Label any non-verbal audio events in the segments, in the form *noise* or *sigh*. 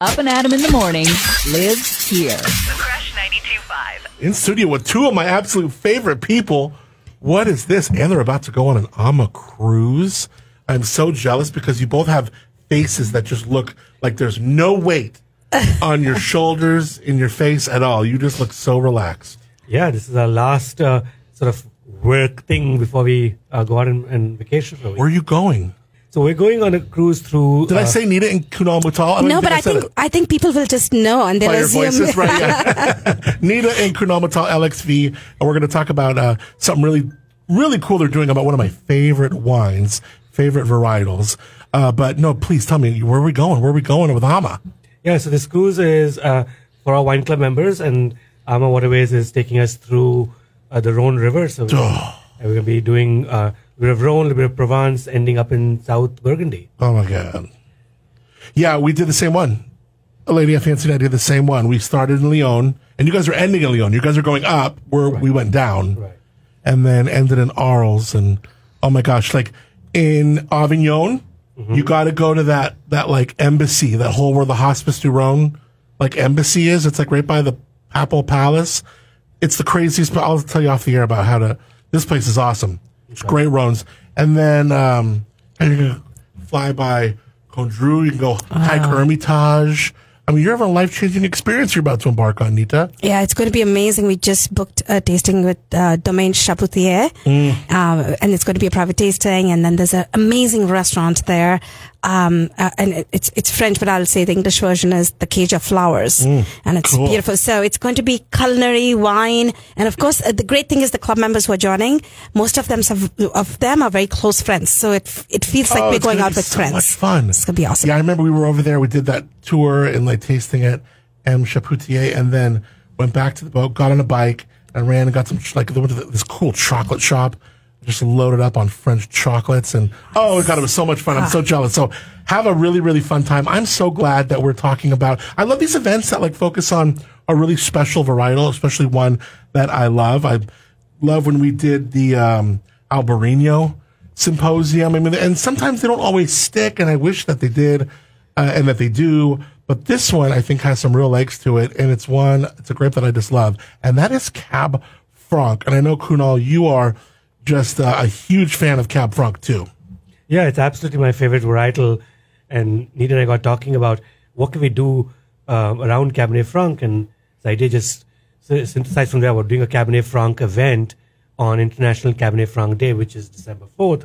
Up and Adam in the morning lives here. The Crush 92.5. in studio with two of my absolute favorite people. What is this? And they're about to go on an Ama cruise. I'm so jealous because you both have faces that just look like there's no weight *laughs* on your shoulders, in your face at all. You just look so relaxed. Yeah, this is our last uh, sort of work thing before we uh, go out on, on vacation for a week. Where are you going? So we're going on a cruise through. Did I uh, say Nita and Kunal Mittal? don't No, but I said think it. I think people will just know and they'll by your assume. voices, right? Yeah. *laughs* Nita and Kunal Mittal LXV, and we're going to talk about uh, something really, really cool they're doing about one of my favorite wines, favorite varietals. Uh, but no, please tell me where are we going? Where are we going with Ama? Yeah, so this cruise is uh, for our wine club members, and Ama Waterways is taking us through uh, the Rhone River. So Oh. we're going to be doing uh, a bit of Rhone, a bit of Provence, ending up in South Burgundy. Oh my god! Yeah, we did the same one. A lady I Fancy and I did the same one. We started in Lyon, and you guys are ending in Lyon. You guys are going up where we went down, Right. and then ended in Arles. And oh my gosh, like in Avignon, mm-hmm. you got to go to that that like embassy, that whole where the Hospice du Rhone like embassy is. It's like right by the Papal Palace. It's the craziest. But I'll tell you off the air about how to. This place is awesome. It's great roads, and then um, and you can fly by Condrieu. You can go hike Hermitage. I mean, you're having a life changing experience you're about to embark on, Nita. Yeah, it's going to be amazing. We just booked a tasting with uh, Domaine Chapoutier, Mm. um, and it's going to be a private tasting. And then there's an amazing restaurant there, um, uh, and it's it's French, but I'll say the English version is the Cage of Flowers, and it's Mm. Cool. beautiful. So it's going to be culinary, wine, and of course, uh, the great thing is the club members who are joining. Most of them have, of them are very close friends, so it it feels like Oh, we're going out with so friends. much fun. It's gonna be awesome. Yeah, I remember we were over there. We did that tour and like tasting at M Chapoutier, and then went back to the boat, got on a bike, and ran and got some like went to this cool chocolate shop, just loaded up on French chocolates, and oh god, it was so much fun. I'm so jealous. So have a really really fun time. I'm so glad that we're talking about. I love these events that like focus on a really special varietal, especially one that I love. I love when we did the um, Albarino symposium. I mean, and sometimes they don't always stick, and I wish that they did, uh, and that they do. But this one, I think, has some real legs to it, and it's one, it's a grape that I just love, and that is Cab Franc. And I know Kunal, you are just uh, a huge fan of Cab Franc too. Yeah, it's absolutely my favorite varietal. And Nita and I got talking about what can we do uh, around Cabernet Franc, and the idea just synthesized from there. We're doing a Cabernet Franc event on International Cabernet Franc Day, which is December fourth,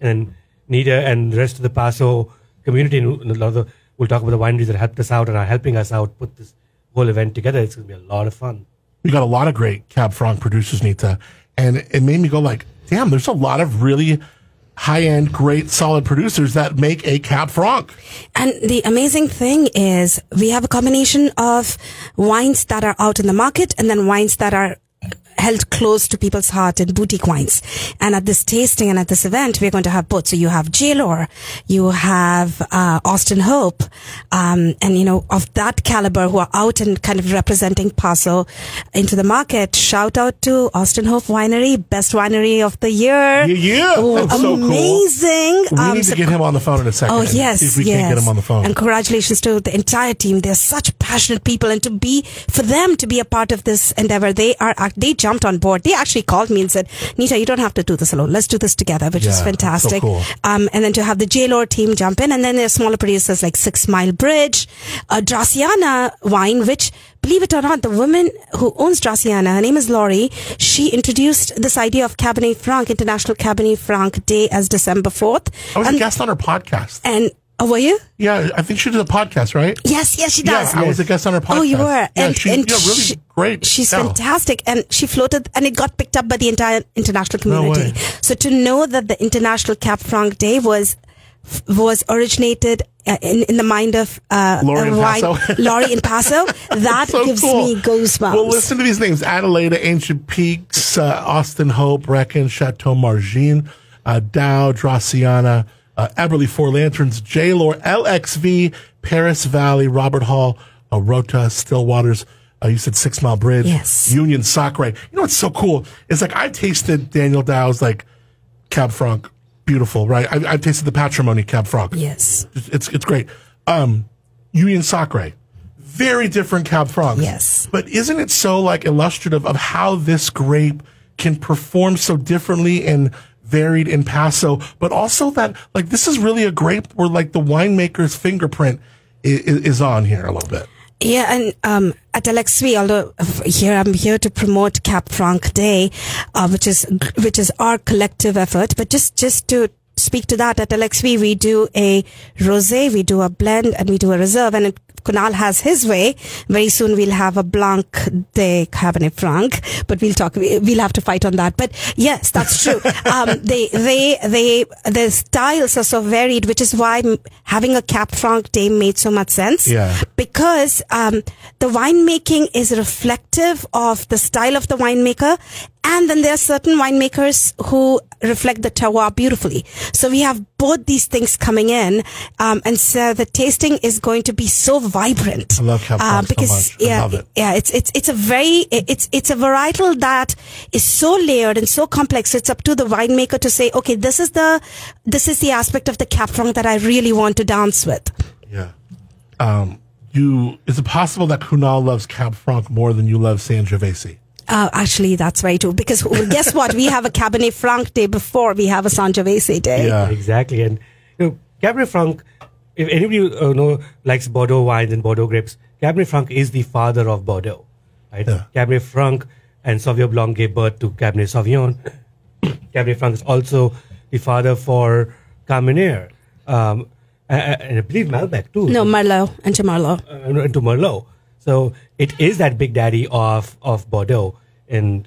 and then Nita and the rest of the Paso community and a lot of the, we'll talk about the wineries that helped us out and are helping us out put this whole event together. It's going to be a lot of fun. We got a lot of great Cab Franc producers, Nita, and it made me go like, damn, there's a lot of really high end, great, solid producers that make a Cab Franc. And the amazing thing is we have a combination of wines that are out in the market and then wines that are held close to people's heart in boutique wines. And at this tasting and at this event, we're going to have both. So you have J-Lohr, you have uh, Austin Hope, um, and you know of that caliber who are out and kind of representing Paso into the market. Shout out to Austin Hope Winery, best winery of the year. Yeah, yeah. Oh, That's so cool. amazing. We Um, need to so get him on the phone in a second. Oh yes, if we yes. can't get him on the phone. And congratulations to the entire team. They're such passionate people, and to be for them to be a part of this endeavor, they are they jumped on board. They actually called me and said, "Nita, you don't have to do this alone. Let's do this together," which Yeah, is that's so fantastic. cool. Um, and then to have the JLohr team jump in, and then there's smaller producers like Six Mile Bridge, uh, Dracaena Wine, which. Believe it or not, the woman who owns Dracaena, her name is Lori, she introduced this idea of Cabernet Franc, International Cabernet Franc Day as December 4th. I was and, a guest on her podcast. and oh, were you? Yeah, I think she did a podcast, right? Yes, yes, she does. Yeah, I was a guest on her podcast. Oh, you were. Yeah, and, she, and yeah, really she- great. She's Yeah. fantastic. And she floated, and it got picked up by the entire international No community. way. so to know that the International Cab Franc Day was was originated uh, in, in the mind of uh, Lori in Paso. *laughs* Lori in Paso, *laughs* that So gives cool. me goosebumps. Well, listen to these names: Adelaida, Ancient Peaks, uh, Austin Hope, Brecon, Chateau Margene, uh, Daou, Dracaena, uh, Four Lanterns, J. Lohr, LXV, Paris Valley, Robert Hall, uh, Rotta, Stillwaters. Uh, you said Six Mile Bridge, Yes. Union Sacre. You know what's so cool? It's like I tasted Daniel Daou's like Cab Franc, beautiful, right? I, I tasted the Patrimony Cab Franc. yes. It's it's great. Um, Union Sacre. Very different Cab Franc. Yes. But isn't it so like illustrative of how this grape can perform so differently and varied in Paso, but also that like this is really a grape where like the winemaker's fingerprint is, is on here a little bit. Yeah, and um, at LXV, although here I'm here to promote Cab Franc Day, uh, which is which is our collective effort. But just just to speak to that, at LXV we do a rosé, we do a blend, and we do a reserve. And Kunal has his way. Very soon we'll have a Blanc de Cabernet Franc, but we'll talk. We'll have to fight on that. But yes, that's true. *laughs* um, they they they the styles are so varied, which is why having a Cab Franc Day made so much sense Yeah. because um, the winemaking is reflective of the style of the winemaker. And then there are certain winemakers who reflect the terroir beautifully. So we have both these things coming in. Um, and so the tasting is going to be so vibrant. I love Cab Uh, so because. I yeah, love it. yeah, it's, it's, it's a very, it's, it's a varietal that is so layered and so complex. It's up to the winemaker to say, okay, this is the, this is the aspect of the Cab Franc that I really want to dance with. Yeah. Um, you is it possible that Kunal loves Cab Franc more than you love Sangiovese? Uh, actually, that's very true. Because well, guess what? We have a Cabernet Franc day before we have a Sangiovese day. Yeah. Exactly. And you know, Cabernet Franc, if anybody uh, know likes Bordeaux wines and Bordeaux grapes, Cabernet Franc is the father of Bordeaux. Right? Yeah. Cabernet Franc and Sauvignon Blanc gave birth to Cabernet Sauvignon. *coughs* Cabernet Franc is also the father for Carmenere. Um, a- a- and I believe Malbec too. No, Merlot and Merlot. uh, into Merlot. So it is that big daddy of of Bordeaux, and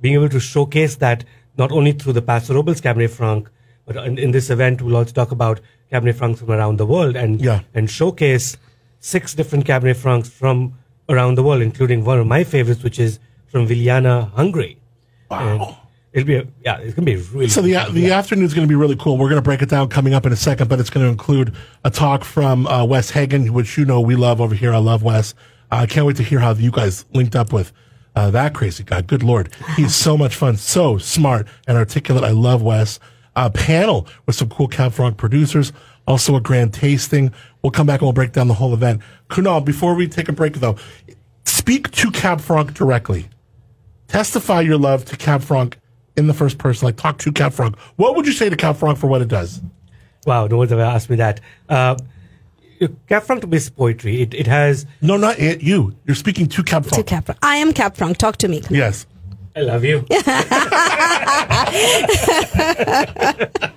being able to showcase that not only through the Paso Robles Cabernet Franc, but in, in this event we'll also talk about Cabernet Francs from around the world and Yeah. and showcase six different Cabernet Francs from around the world, including one of my favorites, which is from Villány, Hungary. And Wow. it'll be a, yeah, it's gonna be really So the the afternoon's going to be really cool. We're going to break it down coming up in a second, but it's going to include a talk from uh, Wes Hagen, which you know we love over here. I love Wes. Uh, I can't wait to hear how you guys linked up with uh, that crazy guy. Good lord, he's so much fun, so smart and articulate. I love Wes. A panel with some cool Cab Franc producers. Also a grand tasting. We'll come back and we'll break down the whole event. Kunal, before we take a break though, speak to Cab Franc directly testify your love to Cab Franc in the first person, like talk to Cab Franc. What would you say to Cab Franc for what it does? wow. No one's ever asked me that. Uh, Cab Franc to be poetry. It it has No, not it, you. You're speaking to Cab To Franc. Cab Franc. I am Cab Franc. Talk to me. yes. I love you. *laughs* *laughs*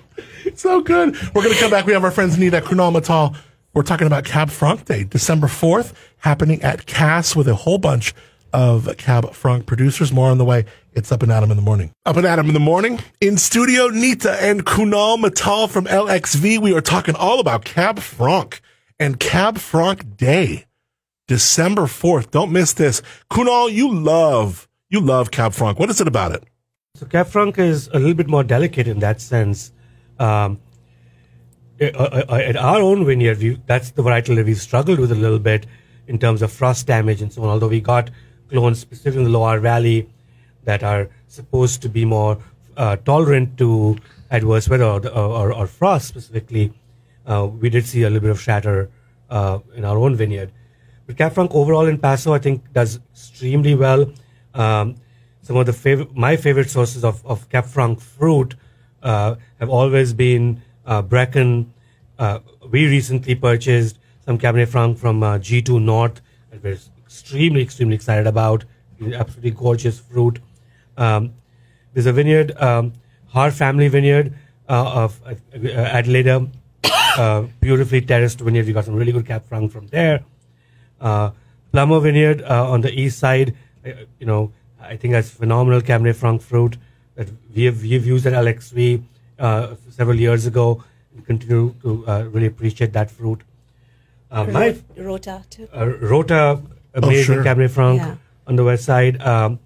So good. We're going to come back. We have our friends Nita Kunal Mittal. We're talking about Cab Franc Day, December 4th, happening at Cass with a whole bunch of Cab Franc producers. More on the way. It's Up and Adam in the Morning. Up and Adam in the Morning. In studio, Nita and Kunal Mittal from LXV. We are talking all about Cab Franc and Cab Franc Day, December 4th. Don't miss this. Kunal, you love, you love Cab Franc. What is it about it? So Cab Franc is a little bit more delicate in that sense. Um, uh, uh, uh, at our own vineyard, we, that's the varietal that we've struggled with a little bit in terms of frost damage and so on. Although we got clones specifically in the Loire Valley that are supposed to be more uh, tolerant to adverse weather or, or, or frost specifically, uh, we did see a little bit of shatter uh, in our own vineyard. But Cab Franc overall in Paso, I think, does extremely well. Um, some of the favorite, my favorite sources of, of Cab Franc fruit uh, have always been uh, Brecon. Uh, we recently purchased some Cabernet Franc from uh, G2 North that we're extremely, extremely excited about. Absolutely gorgeous fruit. Um, there's a vineyard, um, Har Family Vineyard of Adelaida, uh, beautifully terraced vineyard. We got some really good Cab Franc from there. Uh, Plummer Vineyard uh, on the east side, uh, you know, I think that's phenomenal Cabernet Franc fruit that we have we've used at LXV uh, several years ago and continue to uh, really appreciate that fruit. Uh, my Rotta too. uh, Rotta, amazing sure. Cabernet Franc Yeah. on the west side. Um,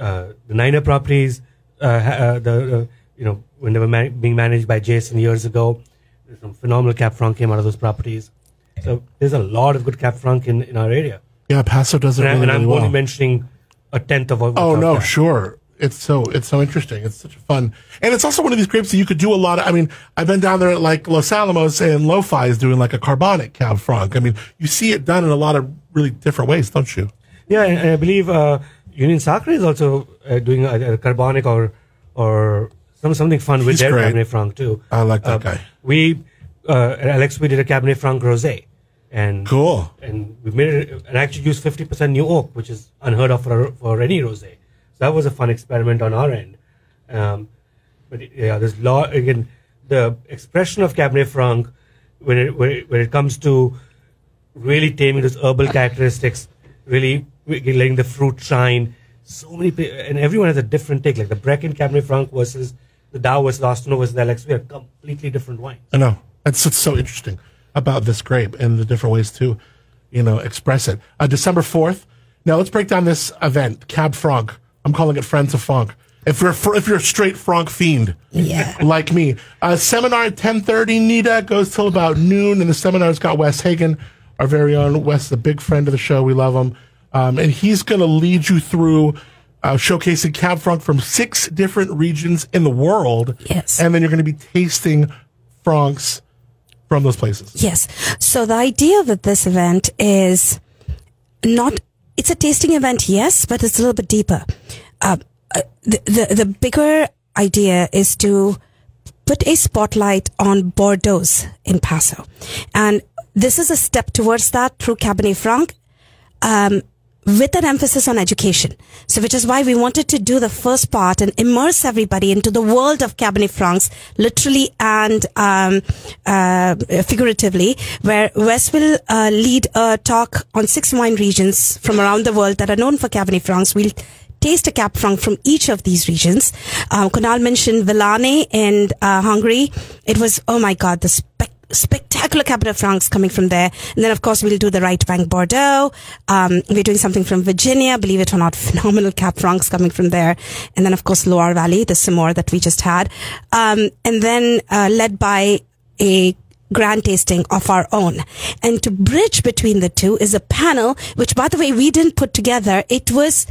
uh, the Niner properties, uh, uh, the uh, you know when they were man- being managed by Jason years ago, there's some phenomenal Cab Franc came out of those properties. So there's a lot of good Cab Franc in, in our area, Yeah, Paso does it and, really, and I'm really only well. mentioning a tenth of what. Oh no, sure. it's so it's so interesting. It's such a fun, and it's also one of these grapes that you could do a lot of. I mean, I've been down there at like Los Alamos and Lo-Fi is doing like a carbonic Cab Franc. I mean, you see it done in a lot of really different ways, don't you? Yeah, and, and I believe uh, Union Sacre is also uh, doing a, a carbonic or or some something fun with He's their great. Cabernet Franc too. I like that Uh, guy. We uh, at Alex we did a Cabernet Franc rosé, and Cool. and we made it and actually used fifty percent new oak, which is unheard of for for any rosé. So that was a fun experiment on our end. Um, but yeah, there's lot again the expression of Cabernet Franc when it when it, when it comes to really taming those herbal characteristics, really letting the fruit shine. So many, and everyone has a different take. Like the Brecon Cabernet Franc versus the Daou versus Austin versus the LXV are completely different wines. I know. That's what's so interesting about this grape and the different ways to, you know, express it. Uh, December 4th. Now let's break down this event, Cab Franc. I'm calling it Friends of Franc. If you're, if you're a straight Franc fiend, Yeah. *laughs* like me. Uh, seminar at 1030, Nita goes till about noon, and the seminar's got Wes Hagen, our very own. Wes is a big friend of the show. We love him. Um, and he's going to lead you through uh, showcasing Cab Franc from six different regions in the world. Yes. And then you're going to be tasting Francs from those places. Yes. So the idea with this event is not, it's a tasting event, yes, but it's a little bit deeper. Uh, uh, the, the, the bigger idea is to put a spotlight on Bordeaux in Paso. And this is a step towards that through Cabernet Franc. Um, with an emphasis on education. So, which is why we wanted to do the first part and immerse everybody into the world of Cabernet Francs, literally and um, uh, figuratively, where Wes will uh, lead a talk on six wine regions from around the world that are known for Cabernet Francs. We'll taste a Cab Franc from each of these regions. Um, Kunal mentioned Villány in uh, Hungary. It was, oh my God, the spec spectacular Cabernet Francs coming from there. And then, of course, we'll do the Right Bank Bordeaux. Um, we're doing something from Virginia, believe it or not, *laughs* phenomenal Cab Francs coming from there. And then, of course, Loire Valley, the Saumur that we just had. Um, and then, uh, led by a grand tasting of our own. And to bridge between the two is a panel, which, by the way, we didn't put together. It was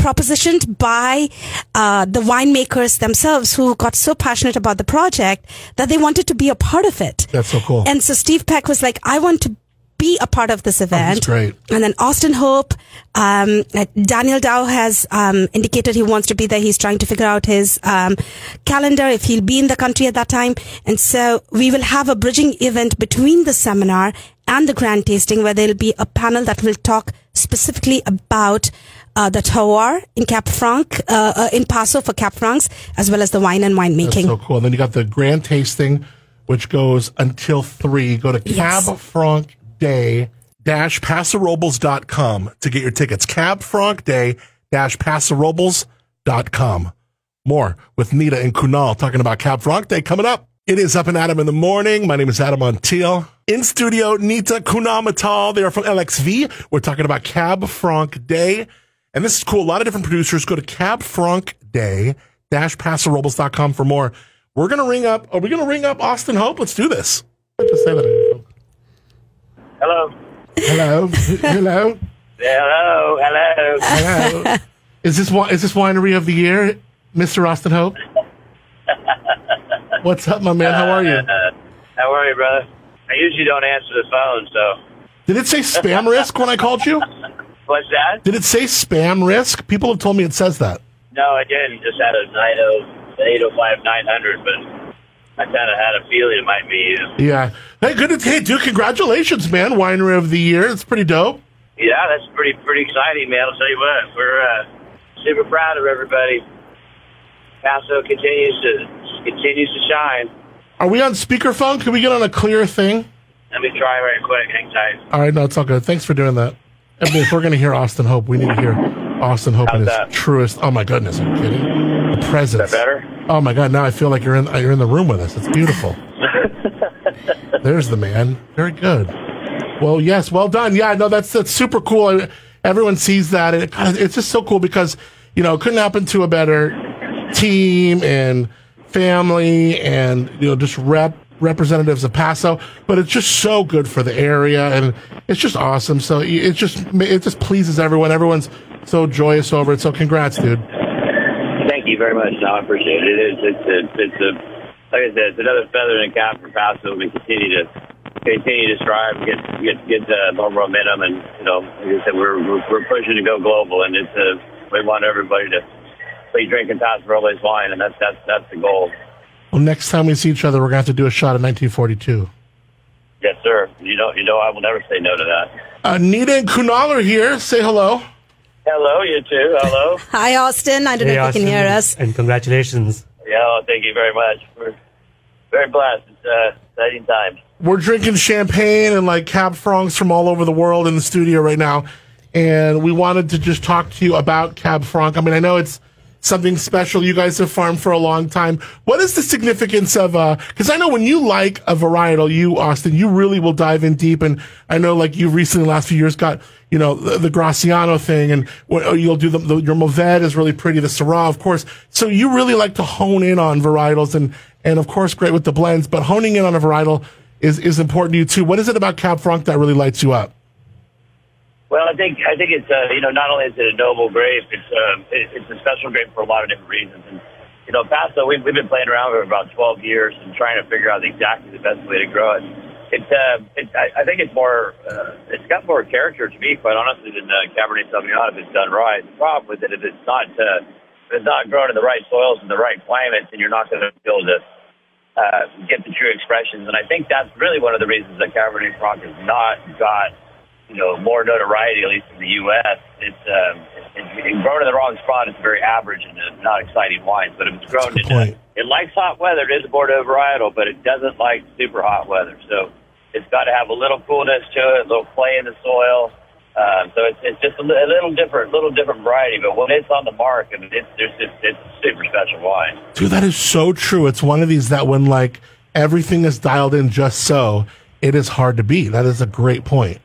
propositioned by uh, the winemakers themselves who got so passionate about the project that they wanted to be a part of it. That's so cool. And so Steve Peck was like, I want to be a part of this event. great. And then Austin Hope, um, uh, Daniel Daou has um, indicated he wants to be there. He's trying to figure out his um, calendar if he'll be in the country at that time. And so we will have a bridging event between the seminar and the grand tasting where there'll be a panel that will talk specifically about the terroir in Cab Franc, uh, uh, in Paso for Cab Francs, as well as the wine and winemaking. So cool. And then you got the grand tasting, which goes until three. Go to Yes. Cab Franc Day dash pasorobles.com to get your tickets. Cab Franc Day dash pasorobles.com. More with Nita and Kunal talking about Cab Franc Day coming up. It is up and Adam in the morning. My name is Adam Montiel. In studio, Nita Kunal Mittal. They are from LXV. We're talking about Cab Franc Day. And this is cool. A lot of different producers. Go to Cab Franc Day dash pasorobles.com for more. We're going to ring up. Are we going to ring up Austin Hope? Let's do this. To say that. on your phone. Hello. Hello. Hello. Hello. Hello. Hello. Is this is this winery of the year, Mr. Austin Hope? *laughs* What's up, my man? How are you? Uh, how are you, brother? I usually don't answer the phone, so Did it say spam risk when I called you? *laughs* what's that? Did it say spam risk? People have told me it says that. No, I didn't. Just had a 90, 805 900, but I kind of had a feeling it might be you. Yeah. Hey, good. To, hey, dude, congratulations, man. Winery of the year. It's pretty dope. Yeah, that's pretty pretty exciting, man. I'll tell you what, we're uh, super proud of everybody. Paso continues to continues to shine. Are we on speakerphone? Can we get on a clear thing? Let me try right quick. Hang tight. All right, no, it's all good. Thanks for doing that. I mean, if we're going to hear Austin Hope, we need to hear Austin Hope in his that? truest. Oh my goodness, are you kidding? The presence. Is that better? Oh my god, now I feel like you're in you're in the room with us. It's beautiful. *laughs* There's the man. Very good. Well, yes, well done. Yeah, no, that's that's super cool. Everyone sees that, and it, God, it's just so cool because you know it couldn't happen to a better team and family, and you know just rep representatives of Paso. But it's just so good for the area, and it's just awesome. So it just it just pleases everyone. Everyone's so joyous over it. So congrats, dude. Thank you very much. No, I appreciate it. It is. It's a, it's a like I said, it's another feather in the cap for Paso. We continue to continue to strive, get get get uh, more momentum, and you know, like I said, we're we're, we're pushing to go global, and it's uh, we want everybody to be drinking Paso Robles wine, and that's that's that's the goal. Well, next time we see each other, we're going to have to do a shot of 1942. Yes, sir. You know, you know, I will never say no to that. Uh, Nita and Kunal are here. Say hello. Hello, you too. Hello. *laughs* Hi, Austin. I don't know if you can hear us. And congratulations. yeah, well, thank you very much. We're very blessed. It's uh, exciting time. We're drinking champagne and like Cab Francs from all over the world in the studio right now. And we wanted to just talk to you about Cab Franc. I mean, I know it's something special. You guys have farmed for a long time. What is the significance of, uh, cause I know when you like a varietal, you, Austin, you really will dive in deep. And I know like you recently, last few years got, you know, the, the Graciano thing and oh, you'll do the, the, your Mourvèdre is really pretty, the Syrah, of course. So you really like to hone in on varietals and, and of course, great with the blends, but honing in on a varietal is, is important to you too. What is it about Cab Franc that really lights you up? Well, I think I think it's uh, you know not only is it a noble grape, it's um, it, it's a special grape for a lot of different reasons. And you know, Paso, we've, we've been playing around for about 12 years and trying to figure out exactly the best way to grow it. It's uh, it, I, I think it's more uh, it's got more character to me, quite honestly, than uh, Cabernet Sauvignon if it's done right. The problem with it is it's not uh, if it's not grown in the right soils and the right climates, and you're not going to be able to uh, get the true expressions. And I think that's really one of the reasons that Cabernet Franc has not got you know, more notoriety, at least in the U.S. It's um, it, it, grown in the wrong spot. It's very average and uh, not exciting wine. But if it's grown a in, point. it likes hot weather. It is a Bordeaux varietal, but it doesn't like super hot weather. So it's got to have a little coolness to it, a little clay in the soil. Um, so it's, it's just a, li- a little different, little different variety. But when it's on the mark, I mean, it's there's just it's a super special wine. Dude, that is so true. It's one of these that when like everything is dialed in just so, it is hard to beat. That is a great point.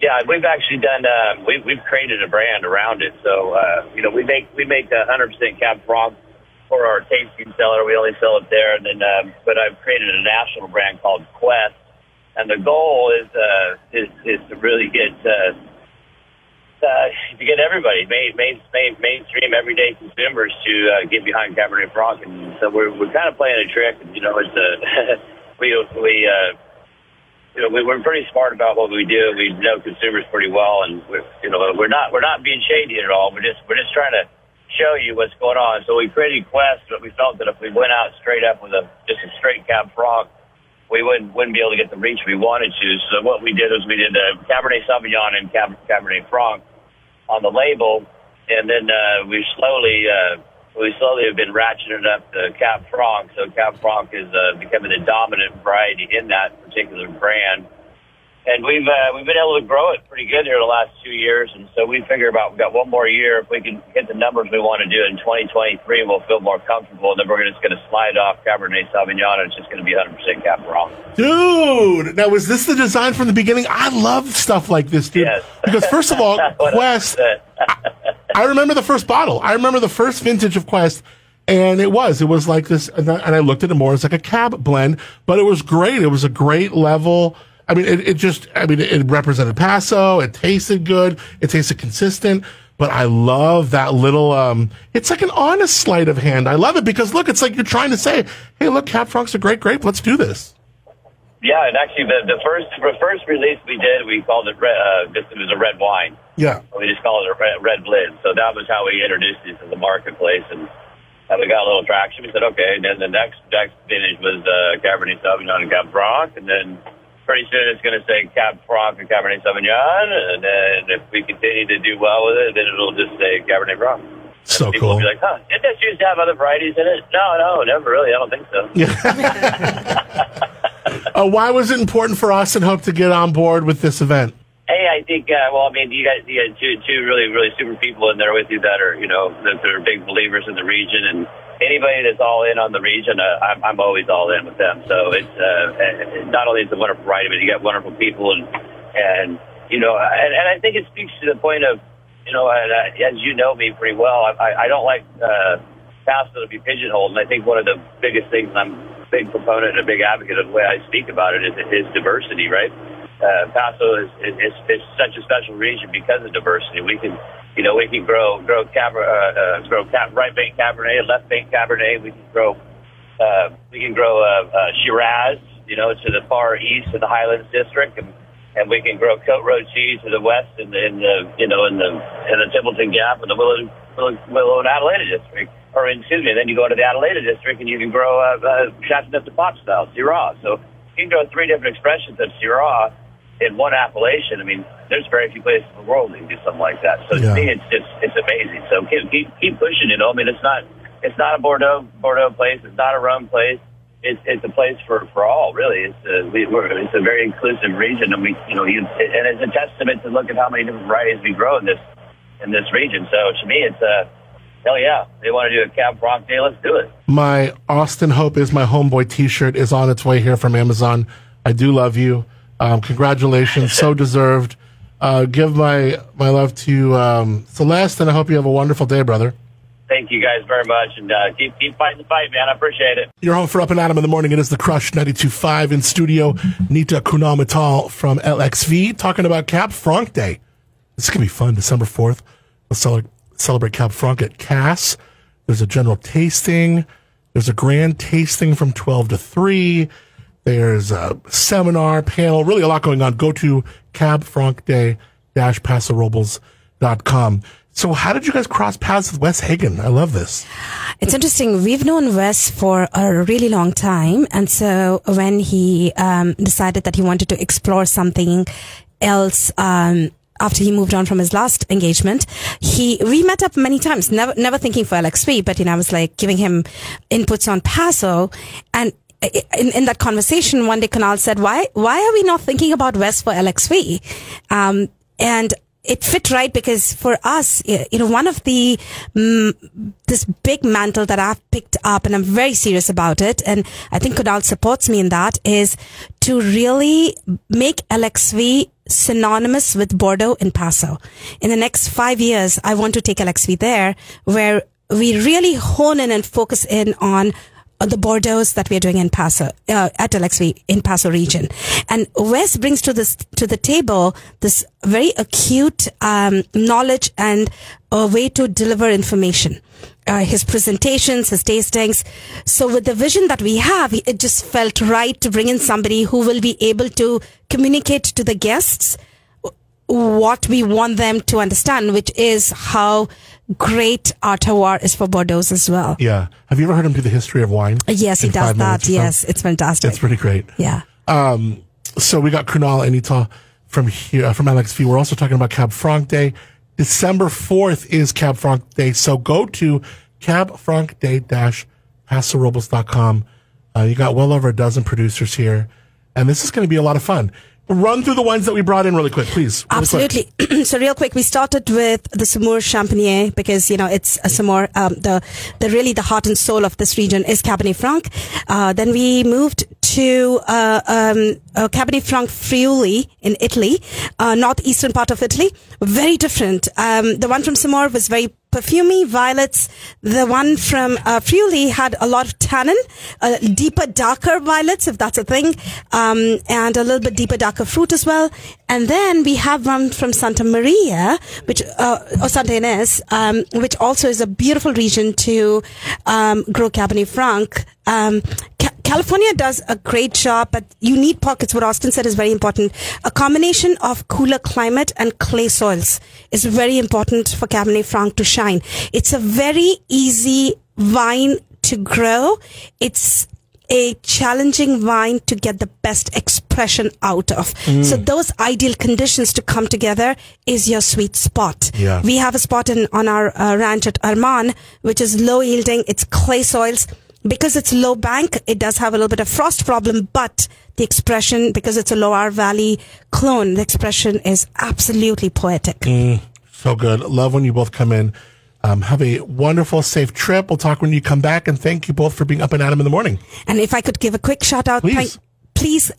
Yeah, we've actually done. Uh, we, we've created a brand around it. So uh, you know, we make we make a hundred percent Cab Franc for our tasting cellar. We only sell it there, and then um, but I've created a national brand called Quest, and the goal is uh, is, is to really get uh, uh, to get everybody main, main, main mainstream everyday consumers to uh, get behind Cabernet Franc, and so we're we're kind of playing a trick. You know, it's uh, *laughs* we we. Uh, you know, we, we're pretty smart about what we do. We know consumers pretty well, and we're, you know, we're not we're not being shady at all. We're just we're just trying to show you what's going on. So we created Quest, but we felt that if we went out straight up with a just a straight Cab Franc, we wouldn't wouldn't be able to get the reach we wanted to. So what we did was we did a Cabernet Sauvignon and Cab, Cabernet Franc on the label, and then uh, we slowly. Uh, we slowly have been ratcheting up the Cab Franc, so Cab Franc is uh, becoming the dominant variety in that particular brand. And we've uh, we've been able to grow it pretty good here the last two years, and so we figure about we've got one more year. If we can hit the numbers we want to do in 2023, we'll feel more comfortable, and then we're just going to slide off Cabernet Sauvignon, and it's just going to be 100% Cab Franc. Dude, now was this the design from the beginning? I love stuff like this, dude. Yes. Because first of all, *laughs* Quest, a- I remember the first bottle. I remember the first vintage of Quest, and it was it was like this. And I, looked at it more as like a cab blend, but it was great. It was a great level. I mean, it, it just I mean it represented Paso. It tasted good. It tasted consistent. But I love that little. um It's like an honest sleight of hand. I love it because look, it's like you're trying to say, "Hey, look, Cab Franc's a great grape. Let's do this." Yeah, and actually, the, the first the first release we did, we called it red, uh, just it was a red wine. Yeah. We just called it a red, red blend. So that was how we introduced it to the marketplace, and we got a little traction. We said, okay. And then the next next vintage was uh, Cabernet Sauvignon and Cab Franc, and then pretty soon it's going to say Cab Franc and Cabernet Sauvignon, and then if we continue to do well with it, then it'll just say Cabernet Franc. And So people cool. will be like, huh, did this used to have other varieties in it? No, no, never really. I don't think so. *laughs* *laughs* Uh, why was it important for Austin Hope to get on board with this event? Hey, I think. Uh, well, I mean, you guys, you got two, two really, really super people in there with you that are, you know, that are big believers in the region, and anybody that's all in on the region, uh, I'm, I'm always all in with them. So it's uh, not only is it wonderful writing, but you got wonderful people, and and you know, and, and I think it speaks to the point of, you know, and, uh, as you know me pretty well, I, I, don't like uh, Paso to be pigeonholed, and I think one of the biggest things, I'm a big proponent and a big advocate of the way I speak about it, is, is diversity, right? Uh, Paso is, is, is such a special region because of diversity. We can, you know, we can grow grow cab, uh, uh, grow cab, right bank Cabernet, left bank Cabernet. We can grow uh, we can grow uh, uh, Shiraz, you know, to the far east of the Highlands District, and and we can grow Côte-Rôtie to the west in the, in the you know in the in the Templeton Gap and the Willow Willow, Willow and Adelaida District. Or excuse me, then you go to the Adelaida District and you can grow uh, uh, Châteauneuf-du-Pape style Syrah. So you can grow three different expressions of Syrah in one appellation. I mean, there's very few places in the world that can do something like that. So Yeah. to me, it's just it's amazing. So keep keep, keep pushing. You know, I mean, it's not it's not a Bordeaux Bordeaux place. It's not a Rhône place. It's it's a place for for all. Really, it's a we, we're, it's a very inclusive region, and we you know you, and it's a testament to look at how many different varieties we grow in this in this region. So to me, it's a hell yeah. They want to do a Cab Franc day. Let's do it. My Austin Hope is my homeboy T-shirt is on its way here from Amazon. I do love you. Um, congratulations, so deserved. Uh, give my my love to um, Celeste, and I hope you have a wonderful day, brother. Thank you guys very much, and uh, keep keep fighting the fight, man. I appreciate it. You're home for Up and Adam in the morning. It is the Crush 92.5 in studio. Nita Kunal Mittal from LXV talking about Cab Franc Day. This is going to be fun. December 4th. We'll cele- celebrate Cab Franc at Cass. There's a general tasting. There's a grand tasting from 12 to 3. There's a seminar, panel, really a lot going on. Go to cabfrancday-pasorobles.com. So how did you guys cross paths with Wes Hagen? I love this. It's interesting. We've known Wes for a really long time. And so when he um, decided that he wanted to explore something else, um, after he moved on from his last engagement, he we met up many times. Never never thinking for LXV, but you know I was like giving him inputs on Paso, and in, in that conversation, one day Kunal said, "Why why are we not thinking about Wes for LXV?" Um, and it fit right because for us, you know, one of the mm, this big mantle that I've picked up, and I'm very serious about it, and I think Kunal supports me in that, is to really make LXV synonymous with Bordeaux and Paso. In the next five years, I want to take LXV there, where we really hone in and focus in on the Bordeaux's that we are doing in Paso, uh, at LXV in Paso region. And Wes brings to this, to the table this very acute, um, knowledge and a way to deliver information. Uh, his presentations, his tastings. So with the vision that we have, it just felt right to bring in somebody who will be able to communicate to the guests what we want them to understand, which is how great terroir is for Bordeaux as well. Yeah. Have you ever heard him do the history of wine? Yes, he does that. Yes, it's fantastic. It's pretty great. yeah. Um, so we got Kunal and Ita from here, uh, from LXV. We're also talking about Cab Franc Day. December 4th is Cab Franc Day. So go to cabfrancday-pasorobles.com. Uh, you got well over a dozen producers here, and this is going to be a lot of fun. Run through the ones that we brought in really quick, please. Really quick. Absolutely. *clears throat* so real quick, we started with the Saumur Champigny because, you know, it's a Saumur, um, the, the really the heart and soul of this region is Cabernet Franc. Uh, then we moved to, uh, um, uh, Cabernet Franc Friuli in Italy, uh, northeastern part of Italy. Very different. Um, the one from Samour was very perfumey violets. The one from uh, Friuli had a lot of tannin, uh, deeper, darker violets, if that's a thing, um, and a little bit deeper, darker fruit as well. And then we have one from Santa Maria, which uh, or Santa Ynez, um, which also is a beautiful region to um, grow Cabernet Franc. Ca- California does a great job, but you need pockets. What Austin said is very important. A combination of cooler climate and clay soils is very important for Cabernet Franc to shine. It's a very easy vine to grow. It's a challenging vine to get the best expression out of. So those ideal conditions to come together is your sweet spot. Yeah. We have a spot in on our uh, ranch at Arman, which is low yielding. It's clay soils. Because it's low bank, it does have a little bit of frost problem, but the expression, because it's a Loire Valley clone, the expression is absolutely poetic. So good. Love when you both come in. Um, have a wonderful, safe trip. We'll talk when you come back. And thank you both for being up and at 'em in the morning. And if I could give a quick shout out, Please. thank- please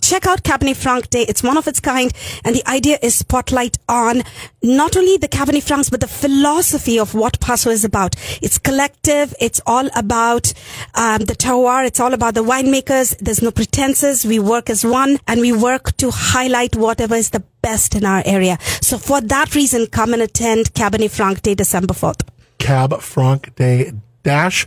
check out Cabernet Franc Day. It's one of its kind. And the idea is spotlight on not only the Cabernet Francs, but the philosophy of what Paso is about. It's collective. It's all about um, the terroir. It's all about the winemakers. There's no pretenses. We work as one and we work to highlight whatever is the best in our area. So for that reason, come and attend Cabernet Franc Day, December 4th. Cab Franc Day dash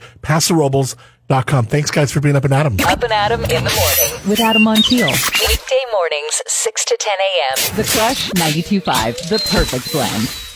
pasorobles.com. Thanks, guys, for being up and Adam. Up and Adam in the morning. With Adam Montiel. Weekday mornings, 6 to 10 a.m. The Crush 92.5. The perfect blend.